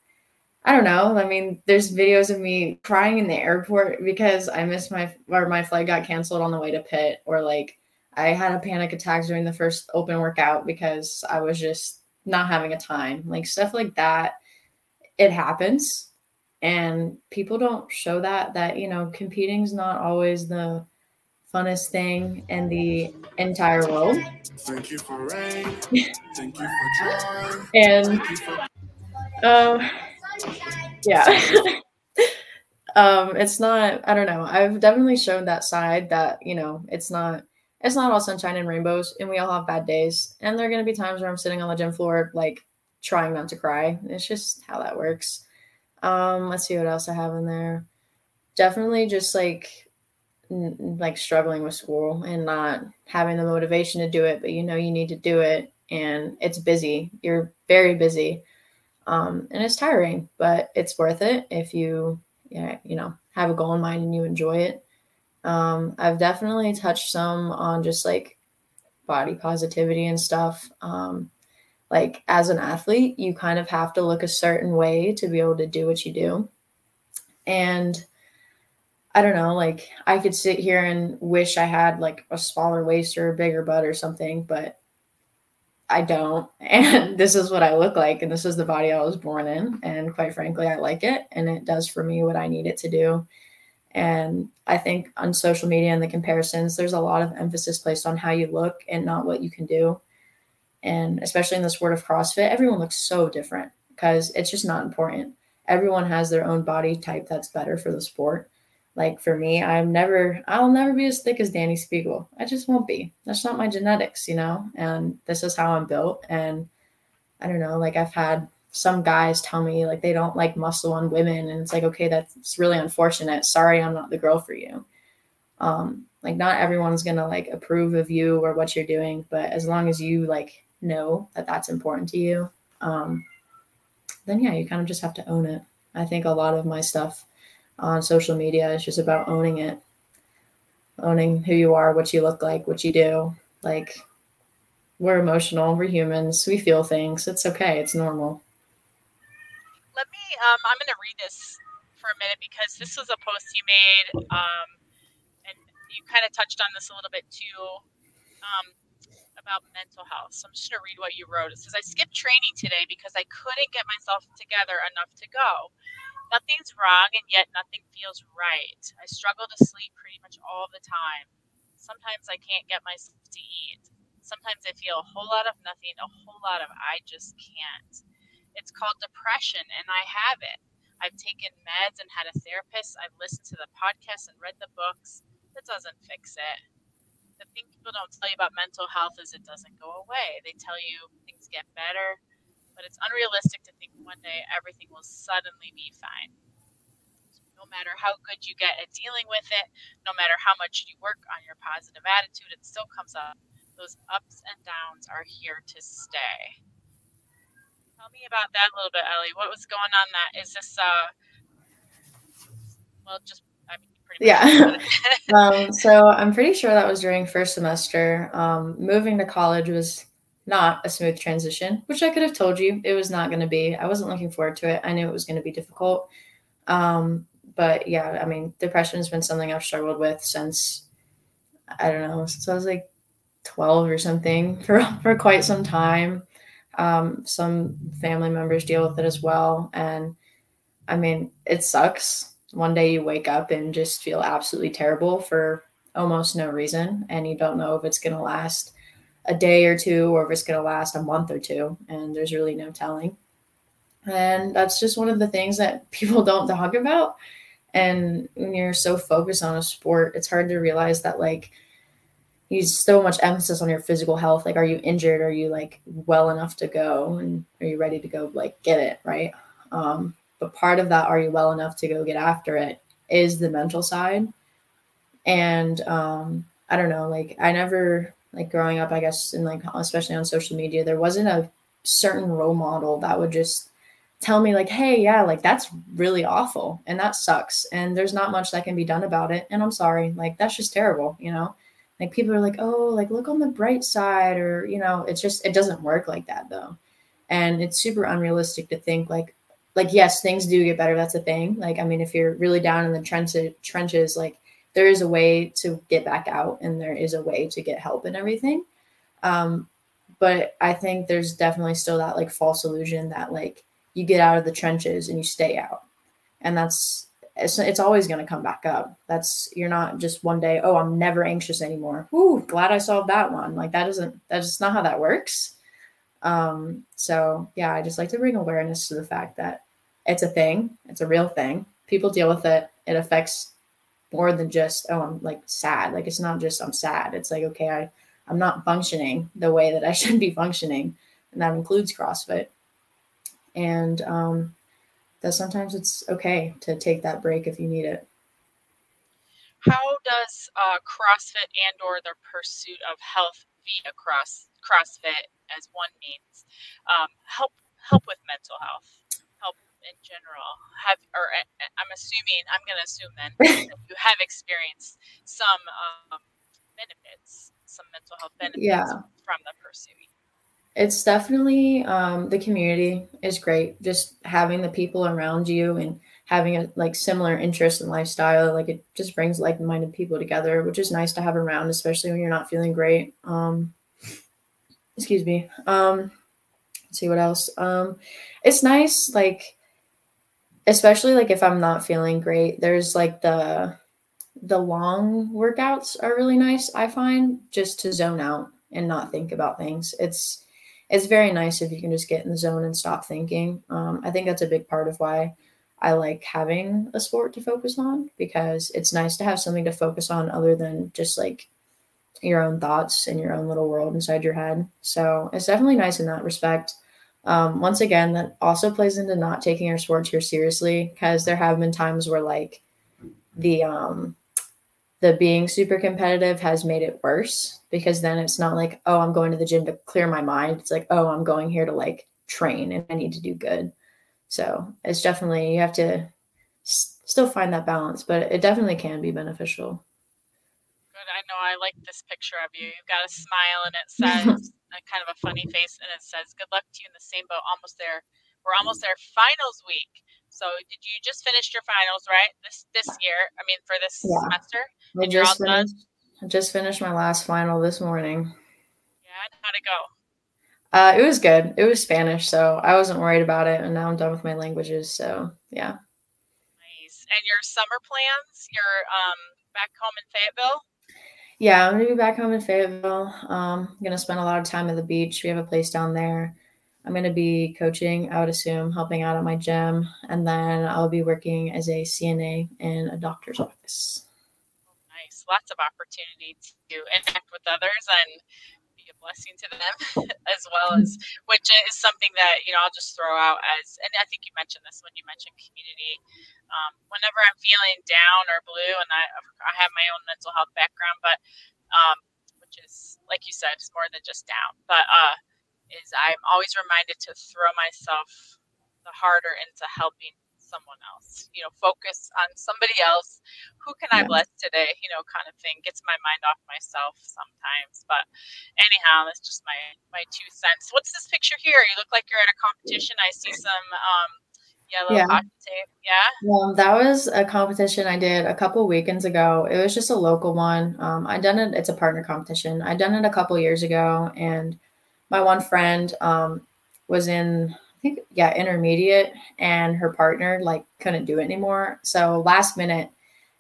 Speaker 3: I don't know. I mean, there's videos of me crying in the airport because I missed my or my flight got canceled on the way to pit, or like I had a panic attack during the first open workout because I was just not having a time. Like stuff like that, it happens and people don't show that that you know competing is not always the funnest thing in the entire world
Speaker 4: Thank you for rain. Thank you for joy.
Speaker 3: and
Speaker 4: Thank you for
Speaker 3: um yeah um it's not i don't know i've definitely shown that side that you know it's not it's not all sunshine and rainbows and we all have bad days. And there are going to be times where i'm sitting on the gym floor like trying not to cry. It's just how that works. Um let's see what else i have in there. Definitely just like n- like struggling with school and not having the motivation to do it but you know you need to do it and it's busy. You're very busy. Um, and it's tiring, but it's worth it if you, yeah, you know, have a goal in mind and you enjoy it. Um, I've definitely touched some on just like body positivity and stuff. Um, like as an athlete, you kind of have to look a certain way to be able to do what you do. And I don't know, like I could sit here and wish I had like a smaller waist or a bigger butt or something, but I don't. And this is what I look like. And this is the body I was born in. And quite frankly, I like it. And it does for me what I need it to do. And I think on social media and the comparisons, there's a lot of emphasis placed on how you look and not what you can do. And especially in the sport of CrossFit, everyone looks so different because it's just not important. Everyone has their own body type that's better for the sport. Like for me, I'm never, I'll never be as thick as Dani Speegle. I just won't be. That's not my genetics, you know? And this is how I'm built. And I don't know, like I've had some guys tell me like they don't like muscle on women and it's like okay that's really unfortunate. Sorry i'm not the girl for you. Um like not everyone's gonna like approve of you or what you're doing but as long as you like know that that's important to you um then yeah you kind of just have to own it. I think a lot of my stuff on social media is just about owning it. Owning who you are what you look like what you do. Like we're emotional we're humans we feel things it's okay it's normal
Speaker 2: let me um, i'm going to read this for a minute because this was a post you made um, and you kind of touched on this a little bit too um, about mental health. So i'm just going to read what you wrote. It says i skipped training today because i couldn't get myself together enough to go. Nothing's wrong and yet nothing feels right. I struggle to sleep pretty much all the time. Sometimes i can't get myself to eat. Sometimes i feel a whole lot of nothing a whole lot of i just can't it's called depression, and I have it. I've taken meds and had a therapist. I've listened to the podcasts and read the books. It doesn't fix it. The thing people don't tell you about mental health is it doesn't go away. They tell you things get better, but it's unrealistic to think one day everything will suddenly be fine. No matter how good you get at dealing with it, no matter how much you work on your positive attitude, it still comes up. Those ups and downs are here to stay. Tell me about that a little bit, Ellie. What was going on? That is this. uh Well, just I mean, pretty
Speaker 3: yeah. um, so I'm pretty sure that was during first semester. Um, moving to college was not a smooth transition, which I could have told you it was not going to be. I wasn't looking forward to it. I knew it was going to be difficult. Um, but yeah, I mean, depression has been something I've struggled with since I don't know, since I was like 12 or something for for quite some time. Um, some family members deal with it as well. And I mean, it sucks. One day you wake up and just feel absolutely terrible for almost no reason. And you don't know if it's going to last a day or two or if it's going to last a month or two. And there's really no telling. And that's just one of the things that people don't talk about. And when you're so focused on a sport, it's hard to realize that, like, use so much emphasis on your physical health. Like, are you injured? Are you like well enough to go? And are you ready to go like get it? Right. Um, but part of that, are you well enough to go get after it, is the mental side. And um, I don't know, like I never like growing up, I guess, and like especially on social media, there wasn't a certain role model that would just tell me like, hey, yeah, like that's really awful and that sucks. And there's not much that can be done about it. And I'm sorry, like that's just terrible, you know? Like people are like oh like look on the bright side or you know it's just it doesn't work like that though. And it's super unrealistic to think like like yes things do get better that's a thing. Like i mean if you're really down in the trenches trenches like there is a way to get back out and there is a way to get help and everything. Um but i think there's definitely still that like false illusion that like you get out of the trenches and you stay out. And that's it's, it's always going to come back up. That's you're not just one day, oh, I'm never anxious anymore. Ooh, glad I solved that one. Like that isn't that's just not how that works. Um, so yeah, I just like to bring awareness to the fact that it's a thing, it's a real thing. People deal with it. It affects more than just, oh, I'm like sad. Like it's not just I'm sad. It's like, okay, I, I'm not functioning the way that I should be functioning. And that includes CrossFit. And um, that sometimes it's okay to take that break if you need it.
Speaker 2: How does uh, CrossFit and or the pursuit of health via cross CrossFit as one means um, help help with mental health? Help in general. Have or uh, uh, I'm assuming I'm going to assume then you have experienced some um, benefits, some mental health benefits
Speaker 3: yeah.
Speaker 2: from the pursuit
Speaker 3: it's definitely um, the community is great. Just having the people around you and having a like similar interest and lifestyle, like it just brings like-minded people together, which is nice to have around, especially when you're not feeling great. Um, excuse me. Um, see what else. Um, it's nice, like especially like if I'm not feeling great. There's like the the long workouts are really nice. I find just to zone out and not think about things. It's it's very nice if you can just get in the zone and stop thinking. Um, I think that's a big part of why I like having a sport to focus on because it's nice to have something to focus on other than just like your own thoughts and your own little world inside your head. So it's definitely nice in that respect. um, once again, that also plays into not taking our sports here seriously because there have been times where like the um the being super competitive has made it worse because then it's not like oh i'm going to the gym to clear my mind it's like oh i'm going here to like train and i need to do good so it's definitely you have to s- still find that balance but it definitely can be beneficial
Speaker 2: Good. I know I like this picture of you. You've got a smile and it says a kind of a funny face and it says good luck to you in the same boat. Almost there. We're almost there. Finals week. So did you just finish your finals, right? This this year. I mean for this
Speaker 3: Yeah.
Speaker 2: semester? And you're all done?
Speaker 3: finished, I just finished my last final this morning
Speaker 2: Yeah, how'd it go?
Speaker 3: uh, it was good it was spanish so i wasn't worried about it and now i'm done with my languages so yeah
Speaker 2: Nice. And your summer plans? You're um back home in Fayetteville?
Speaker 3: Yeah, I'm gonna be back home in Fayetteville. Um, I'm gonna spend a lot of time at the beach. We have a place down there. I'm gonna be coaching, I would assume, helping out at my gym, and then I'll be working as a CNA in a doctor's office.
Speaker 2: Lots of opportunity to interact with others and be a blessing to them as well as which is something that, you know, I'll just throw out as and I think you mentioned this when you mentioned community. Um, whenever I'm feeling down or blue and I I have my own mental health background, but um, which is like you said, it's more than just down. But uh is I'm always reminded to throw myself the harder into helping someone else. You know, focus on somebody else. Who can I bless today? You know, kind of thing. Gets my mind off myself sometimes. But anyhow, that's just my my two cents. What's this picture here? You look like you're at a competition. I see some um yellow
Speaker 3: Yeah.
Speaker 2: cotton tape. Yeah.
Speaker 3: Well, that was a competition I did a couple weekends ago. It was just a local one. Um, I done it. It's a partner competition. I done it a couple years ago, and my one friend um, was in, think, yeah, intermediate, and her partner like couldn't do it anymore. So last minute,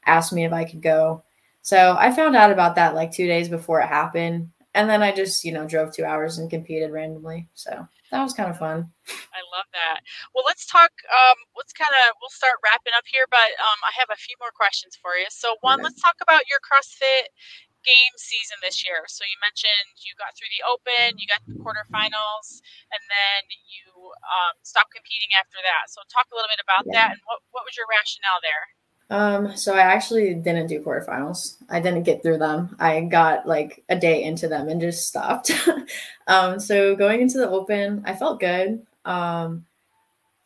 Speaker 3: asked me if I could go. So I found out about that like two days before it happened, and then I just you know drove two hours and competed randomly. So that was kind of fun.
Speaker 2: I love that. Well, let's talk. Um, let's kind of we'll start wrapping up here, but um, I have a few more questions for you. So, one,
Speaker 3: Okay.
Speaker 2: let's talk about your CrossFit game season this year. So, you mentioned you got through the Open, you got the quarterfinals, and then you um, stopped competing after that. So, talk a little bit about
Speaker 3: Yeah.
Speaker 2: that and what what was your rationale there?
Speaker 3: Um, so I actually didn't do quarterfinals. I didn't get through them. I got like a day into them and just stopped. um, so going into the open, I felt good. Um,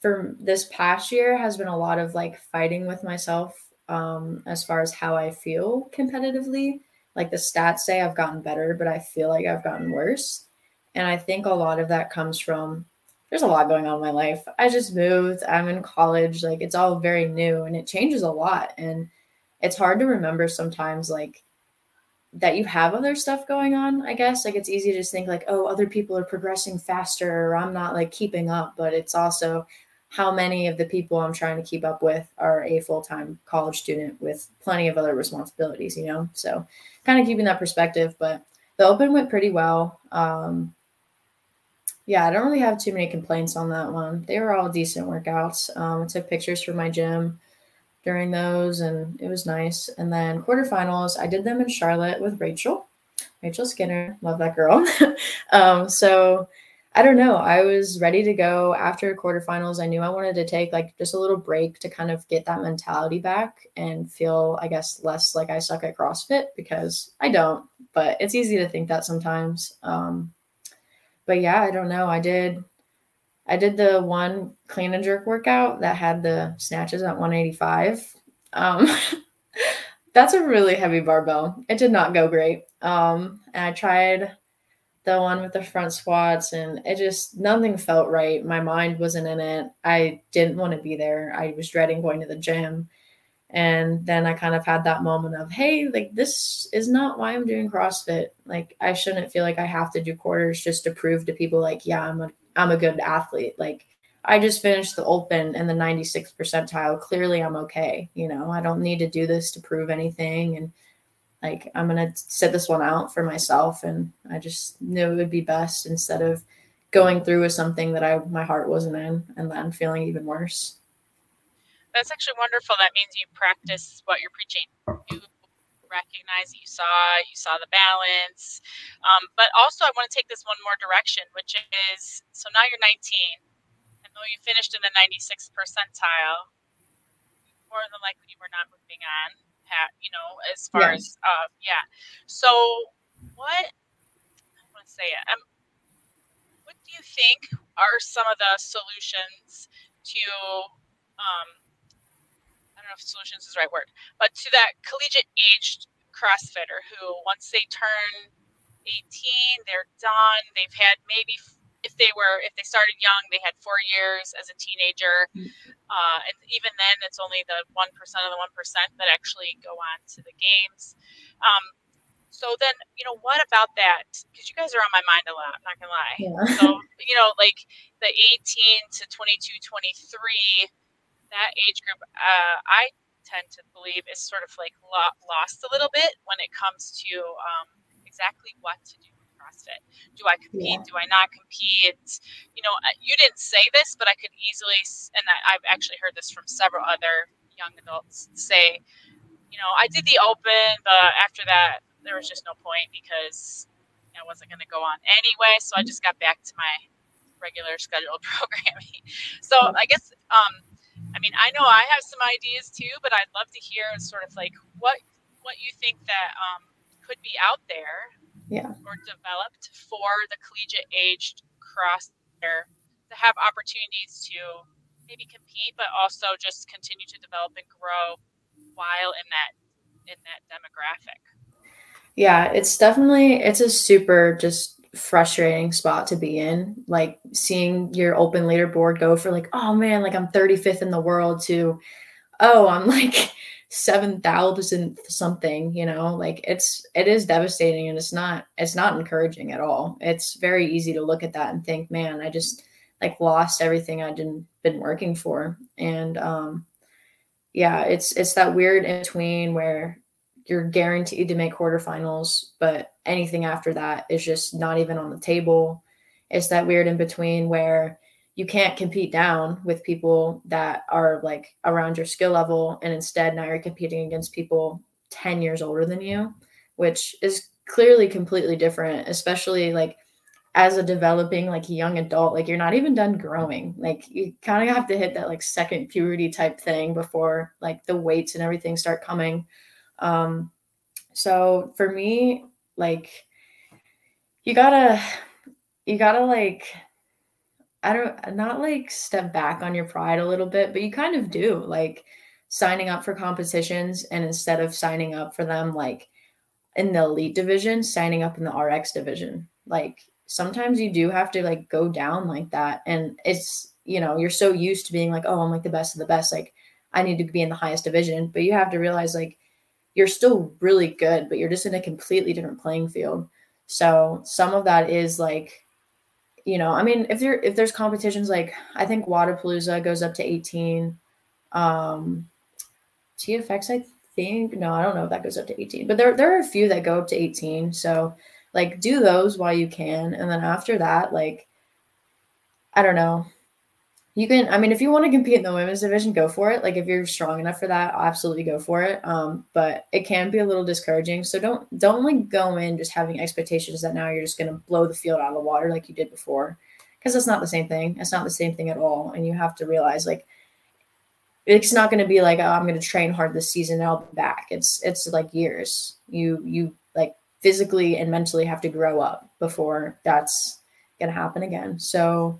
Speaker 3: for this past year has been a lot of like fighting with myself um, as far as how I feel competitively. Like the stats say I've gotten better, but I feel like I've gotten worse. And I think a lot of that comes from there's a lot going on in my life. I just moved. I'm in college. Like it's all very new and it changes a lot. And it's hard to remember sometimes like that you have other stuff going on, I guess. Like it's easy to just think like, oh, other people are progressing faster or I'm not like keeping up. But it's also how many of the people I'm trying to keep up with are a full-time college student with plenty of other responsibilities, you know? So kind of keeping that perspective. But the open went pretty well. Um, yeah, I don't really have too many complaints on that one. They were all decent workouts. Um, I took pictures for my gym during those, and it was nice. And then quarterfinals, I did them in Charlotte with Rachel, Rachel Skinner. Love that girl. um, so I don't know. I was ready to go after quarterfinals. I knew I wanted to take like just a little break to kind of get that mentality back and feel, I guess, less like I suck at CrossFit because I don't. But it's easy to think that sometimes. Um, but yeah, I don't know. I did I did the one clean and jerk workout that had the snatches at 185. Um that's a really heavy barbell. It did not go great. Um and I tried the one with the front squats and it just nothing felt right. My mind wasn't in it. I didn't want to be there. I was dreading going to the gym. And then I kind of had that moment of, hey, like this is not why I'm doing CrossFit. Like I shouldn't feel like I have to do quarters just to prove to people like, yeah, I'm a I'm a good athlete. Like I just finished the open in the 96th percentile. Clearly I'm okay. You know, I don't need to do this to prove anything. And like I'm gonna sit this one out for myself. And I just knew it would be best instead of going through with something that I my heart wasn't in and then feeling even worse.
Speaker 2: That's actually wonderful. That means you practice what you're preaching. You recognize that you saw you saw the balance. Um, but also, I want to take this one more direction, which is so now you're 19. And though you finished in the 96th percentile, more than likely you were not moving on. Pat, you know, as far
Speaker 3: Yes.
Speaker 2: as uh, yeah. So what I want to say it. Um, what do you think are some of the solutions to um, I don't know if solutions is the right word, but to that collegiate aged CrossFitter who once they turn 18, they're done. They've had maybe if they were if they started young, they had four years as a teenager, uh, and even then, it's only the one percent of the one percent that actually go on to the games. Um, so then, you know, what about that? Because you guys are on my mind a lot. I'm not gonna lie.
Speaker 3: Yeah.
Speaker 2: So you know, like the 18 to 22, 23, that age group, uh, I tend to believe is sort of like lost a little bit when it comes to um, exactly what to do CrossFit. Do I compete? Do I not compete? You know, you didn't say this, but I could easily, and I've actually heard this from several other young adults say, you know, I did the open, but after that, there was just no point because I wasn't going to go on anyway. So I just got back to my regular scheduled programming. So I guess, um, I mean, I know I have some ideas too, but I'd love to hear sort of like what what you think that um, could be out there,
Speaker 3: Yeah.
Speaker 2: or developed for the collegiate aged crossfitter to have opportunities to maybe compete, but also just continue to develop and grow while in that in that demographic.
Speaker 3: Yeah, it's definitely it's a super just frustrating spot to be in. Like seeing your open leaderboard go for like, oh man, like I'm 35th in the world to oh, I'm like 7,000 something, you know? Like it's it is devastating and it's not it's not encouraging at all. It's very easy to look at that and think, man, I just like lost everything I'd been been working for. And um yeah, it's it's that weird in between where you're guaranteed to make quarterfinals, but anything after that is just not even on the table. It's that weird in between where you can't compete down with people that are like around your skill level, and instead now you're competing against people 10 years older than you, which is clearly completely different, especially like as a developing like young adult like you're not even done growing. Like you kind of have to hit that like second puberty type thing before like the weights and everything start coming. Um, so for me, like you gotta you gotta like I don't not like step back on your pride a little bit, but you kind of do like signing up for competitions and instead of signing up for them like in the elite division, signing up in the RX division. Like sometimes you do have to like go down like that. And it's, you know, you're so used to being like, oh, I'm like the best of the best. Like I need to be in the highest division. But you have to realize like you're still really good, but you're just in a completely different playing field. So some of that is like, you know, I mean, if there if there's competitions like I think Wodapalooza goes up to 18. Um TFX, I think. No, I don't know if that goes up to 18, but there there are a few that go up to 18. So like do those while you can. And then after that, like I don't know. You can, I mean, if you want to compete in the women's division, go for it. Like if you're strong enough for that, absolutely go for it. Um, but it can be a little discouraging. So don't don't like go in just having expectations that now you're just gonna blow the field out of the water like you did before. Because it's not the same thing. It's not the same thing at all. And you have to realize like it's not gonna be like, oh, I'm gonna train hard this season and I'll be back. It's it's like years. You you like physically and mentally have to grow up before that's gonna happen again. So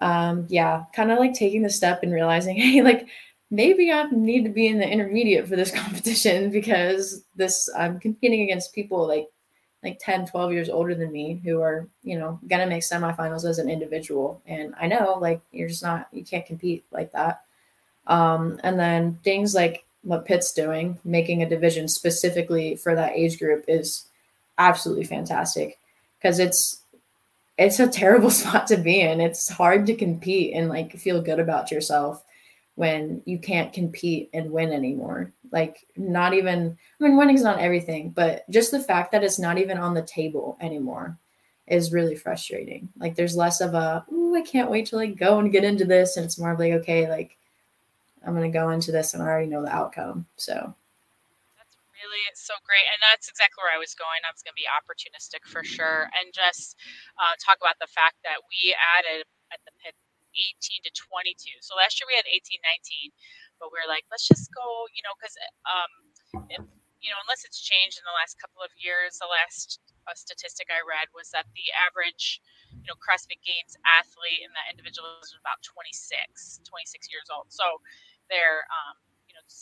Speaker 3: um yeah kind of like taking the step and realizing hey like maybe i need to be in the intermediate for this competition because this i'm competing against people like like 10 12 years older than me who are you know gonna make semifinals as an individual. And i know like you're just not you can't compete like that. Um and then things like what pit's doing making a division specifically for that age group is absolutely fantastic because it's it's a terrible spot to be in. It's hard to compete and like feel good about yourself when you can't compete and win anymore. Like not even I mean winning's not everything, but just the fact that it's not even on the table anymore is really frustrating. Like there's less of a ooh, I can't wait to like go and get into this. And it's more of like, okay, like I'm gonna go into this and I already know the outcome. So
Speaker 2: really it's so great and that's exactly where i was going i was going to be opportunistic for sure and just uh, talk about the fact that we added at the pit 18 to 22 so last year we had 18 19 but we are like let's just go you know because um, you know unless it's changed in the last couple of years the last uh, statistic i read was that the average you know crossfit games athlete in that individual is about 26 26 years old so they're um,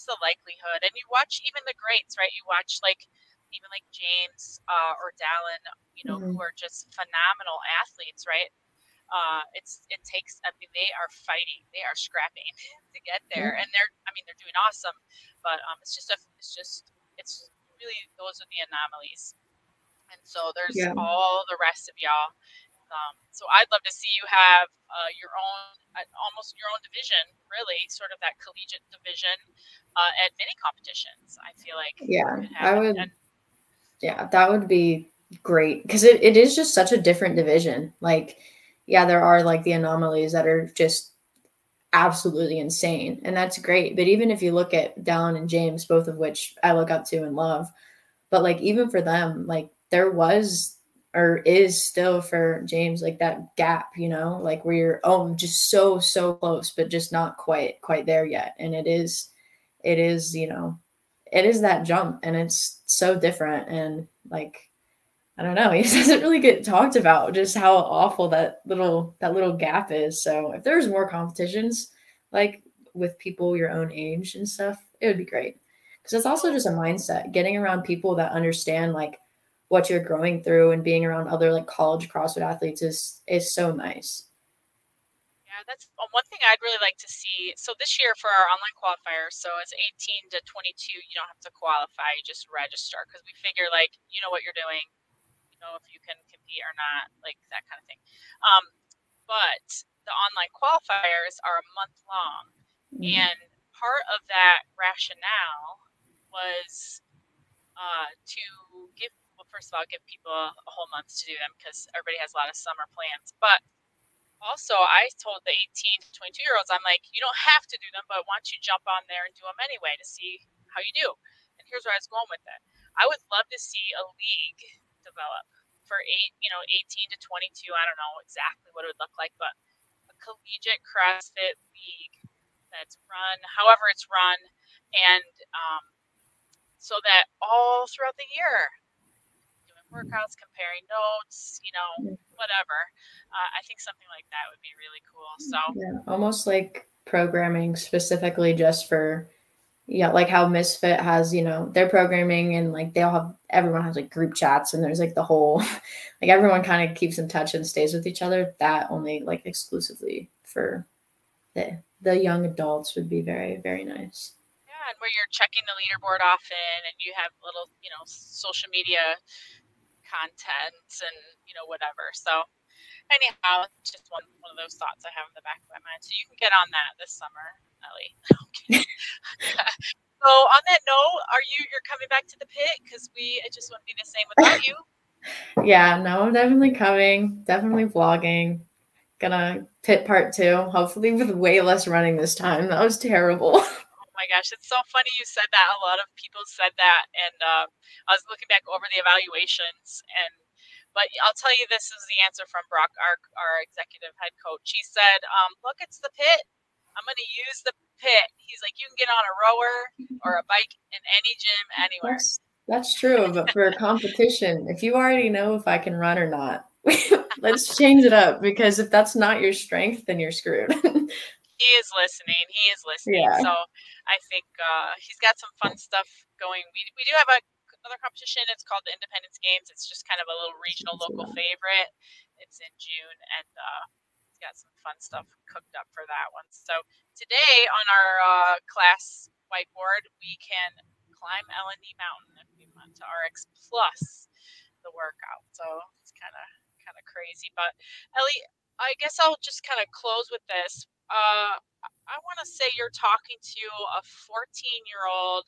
Speaker 2: the likelihood. And you watch even the greats, right? You watch like even like James uh, or Dallin, you know, mm-hmm. who are just phenomenal athletes, right? Uh, it's it takes. I mean, they are fighting, they are scrapping to get there, mm-hmm. and they're. I mean, they're doing awesome, but um, it's just a. It's just. It's really those are the anomalies, and so there's yeah. all the rest of y'all um, so I'd love to see you have uh, your own, uh, almost your own division, really, sort of that collegiate division uh, at many competitions. I feel like
Speaker 3: yeah, I would. And, yeah, that would be great because it, it is just such a different division. Like, yeah, there are like the anomalies that are just absolutely insane, and that's great. But even if you look at Dallin and James, both of which I look up to and love, but like even for them, like there was or is still for James like that gap, you know, like where you're oh just so so close, but just not quite quite there yet. And it is, it is you know, it is that jump, and it's so different. And like I don't know, he doesn't really get talked about just how awful that little that little gap is. So if there's more competitions like with people your own age and stuff, it would be great because it's also just a mindset getting around people that understand like what you're growing through and being around other like college CrossFit athletes is is so nice.
Speaker 2: Yeah, that's um, one thing I'd really like to see. So this year for our online qualifiers, so it's 18 to 22, you don't have to qualify, you just register because we figure like you know what you're doing, you know if you can compete or not, like that kind of thing. Um, but the online qualifiers are a month long, mm-hmm. and part of that rationale was uh, to give first of all, give people a, whole month to do them because everybody has a lot of summer plans. But also, I told the 18 to 22 year olds, I'm like, you don't have to do them, but why don't you jump on there and do them anyway to see how you do? And here's where I was going with it. I would love to see a league develop for eight, you know, 18 to 22. I don't know exactly what it would look like, but a collegiate CrossFit league that's run, however it's run, and um, so that all throughout the year workouts, comparing notes, you know, whatever. Uh, I think something like that would be really cool. So
Speaker 3: yeah, almost like programming specifically just for yeah, like how Misfit has, you know, their programming and like they all have everyone has like group chats and there's like the whole like everyone kind of keeps in touch and stays with each other. That only like exclusively for the the young adults would be very, very nice.
Speaker 2: Yeah, and where you're checking the leaderboard often and you have little, you know, social media content and you know whatever. So anyhow, it's just one one of those thoughts I have in the back of my mind. So you can get on that this summer, Ellie. so on that note, are you you're coming back to the pit because we it just wouldn't be the same without you.
Speaker 3: yeah, no, I'm definitely coming. Definitely vlogging. Gonna pit part two. Hopefully with way less running this time. That was terrible.
Speaker 2: My gosh, it's so funny you said that. A lot of people said that, and uh, I was looking back over the evaluations, and but I'll tell you, this is the answer from Brock, our our executive head coach. He said, um, "Look, it's the pit. I'm going to use the pit." He's like, "You can get on a rower or a bike in any gym anywhere."
Speaker 3: That's, that's true, but for a competition, if you already know if I can run or not. let's change it up because if that's not your strength, then you're screwed.
Speaker 2: he is listening. He is listening. Yeah. So I think uh, he's got some fun stuff going. We, we do have a, another competition. It's called the Independence Games. It's just kind of a little regional local favorite. It's in June, and uh, he's got some fun stuff cooked up for that one. So today on our uh, class whiteboard, we can climb L&D Mountain if we want to RX Plus the workout. So it's kind of kind of crazy. But Ellie, I guess I'll just kind of close with this uh, I want to say you're talking to a 14 year old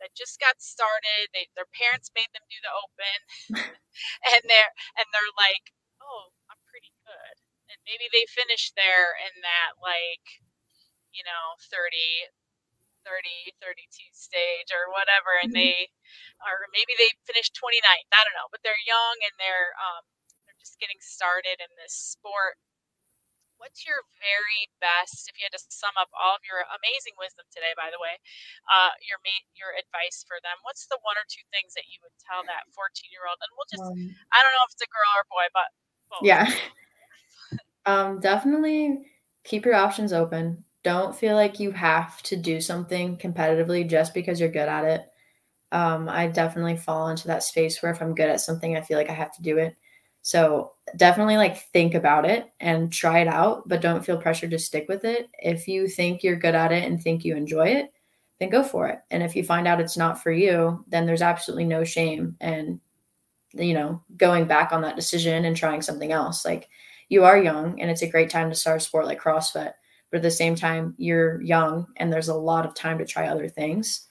Speaker 2: that just got started. They, their parents made them do the open, and they're and they're like, "Oh, I'm pretty good." And maybe they finished there in that like, you know, 30, 30, 32 stage or whatever, and they, or maybe they finished 29th. I don't know, but they're young and they're um, they're just getting started in this sport. What's your very best, if you had to sum up all of your amazing wisdom today, by the way, uh, your your advice for them? What's the one or two things that you would tell that 14 year old? And we'll just, um, I don't know if it's a girl or a boy, but both.
Speaker 3: yeah, um, definitely keep your options open don't feel like you have to do something competitively just because you're good at it. Um, I definitely fall into that space where if I'm good at something, I feel like I have to do it. So definitely like think about it and try it out, but don't feel pressured to stick with it. If you think you're good at it and think you enjoy it, then go for it. And if you find out it's not for you, then there's absolutely no shame and you know, going back on that decision and trying something else. Like you are young and it's a great time to start a sport like CrossFit but at the same time you're young and there's a lot of time to try other things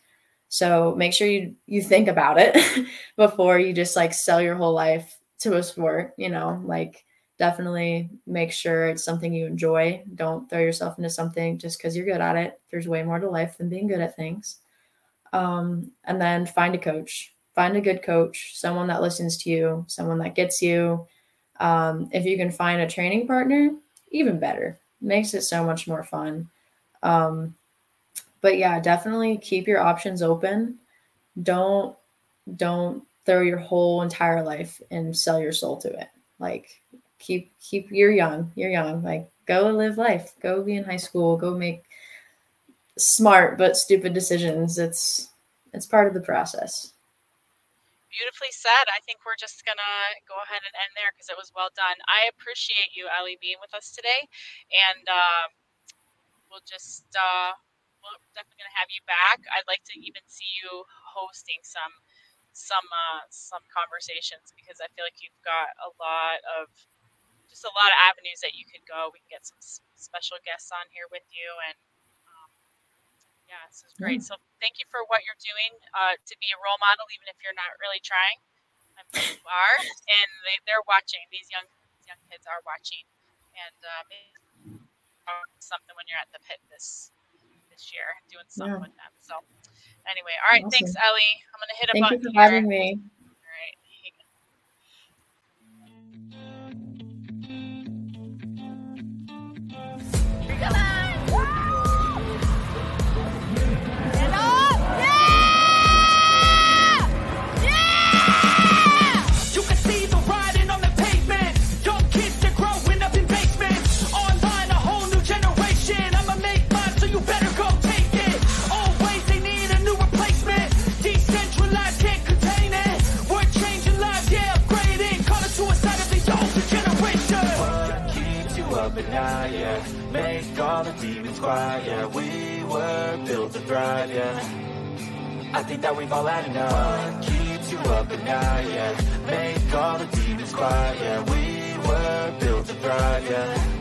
Speaker 3: so make sure you you think about it before you just like sell your whole life to a sport you know like definitely make sure it's something you enjoy. Don't throw yourself into something just because you're good at it. There's way more to life than being good at things. Um, and then find a coach. Find a good coach someone that listens to you someone that gets you. Um, if you can find a training partner even better. Makes it so much more fun. Um, but yeah, definitely keep your options open. Don't don't throw your whole entire life and sell your soul to it. Like keep keep you're young. You're young. Like go live life. Go be in high school. Go make smart but stupid decisions. It's it's part of the process
Speaker 2: beautifully said. I think we're just gonna go ahead and end there because it was well done. I appreciate you, Ellie, being with us today, and uh, we'll just uh, we're definitely gonna have you back. I'd like to even see you hosting some some uh, some conversations because I feel like you've got a lot of just a lot of avenues that you could go. We can get some special guests on here with you and yeah, this is great. So thank you for what you're doing uh, to be a role model, even if you're not really trying. I'm sure you are, and they, they're watching. These young young kids are watching, and um, something when you're at the pit this this year, doing something yeah. with them. So anyway, all right, awesome. thanks, Ellie. I'm gonna hit a
Speaker 3: Thank
Speaker 2: button.
Speaker 3: Thank you for here. having me.
Speaker 5: Yeah. Make all the demons quiet, yeah. We were built to thrive, yeah. I think that we've all had enough. What keeps you up at night, yeah. Make all the demons quiet, yeah. We were built to thrive, yeah.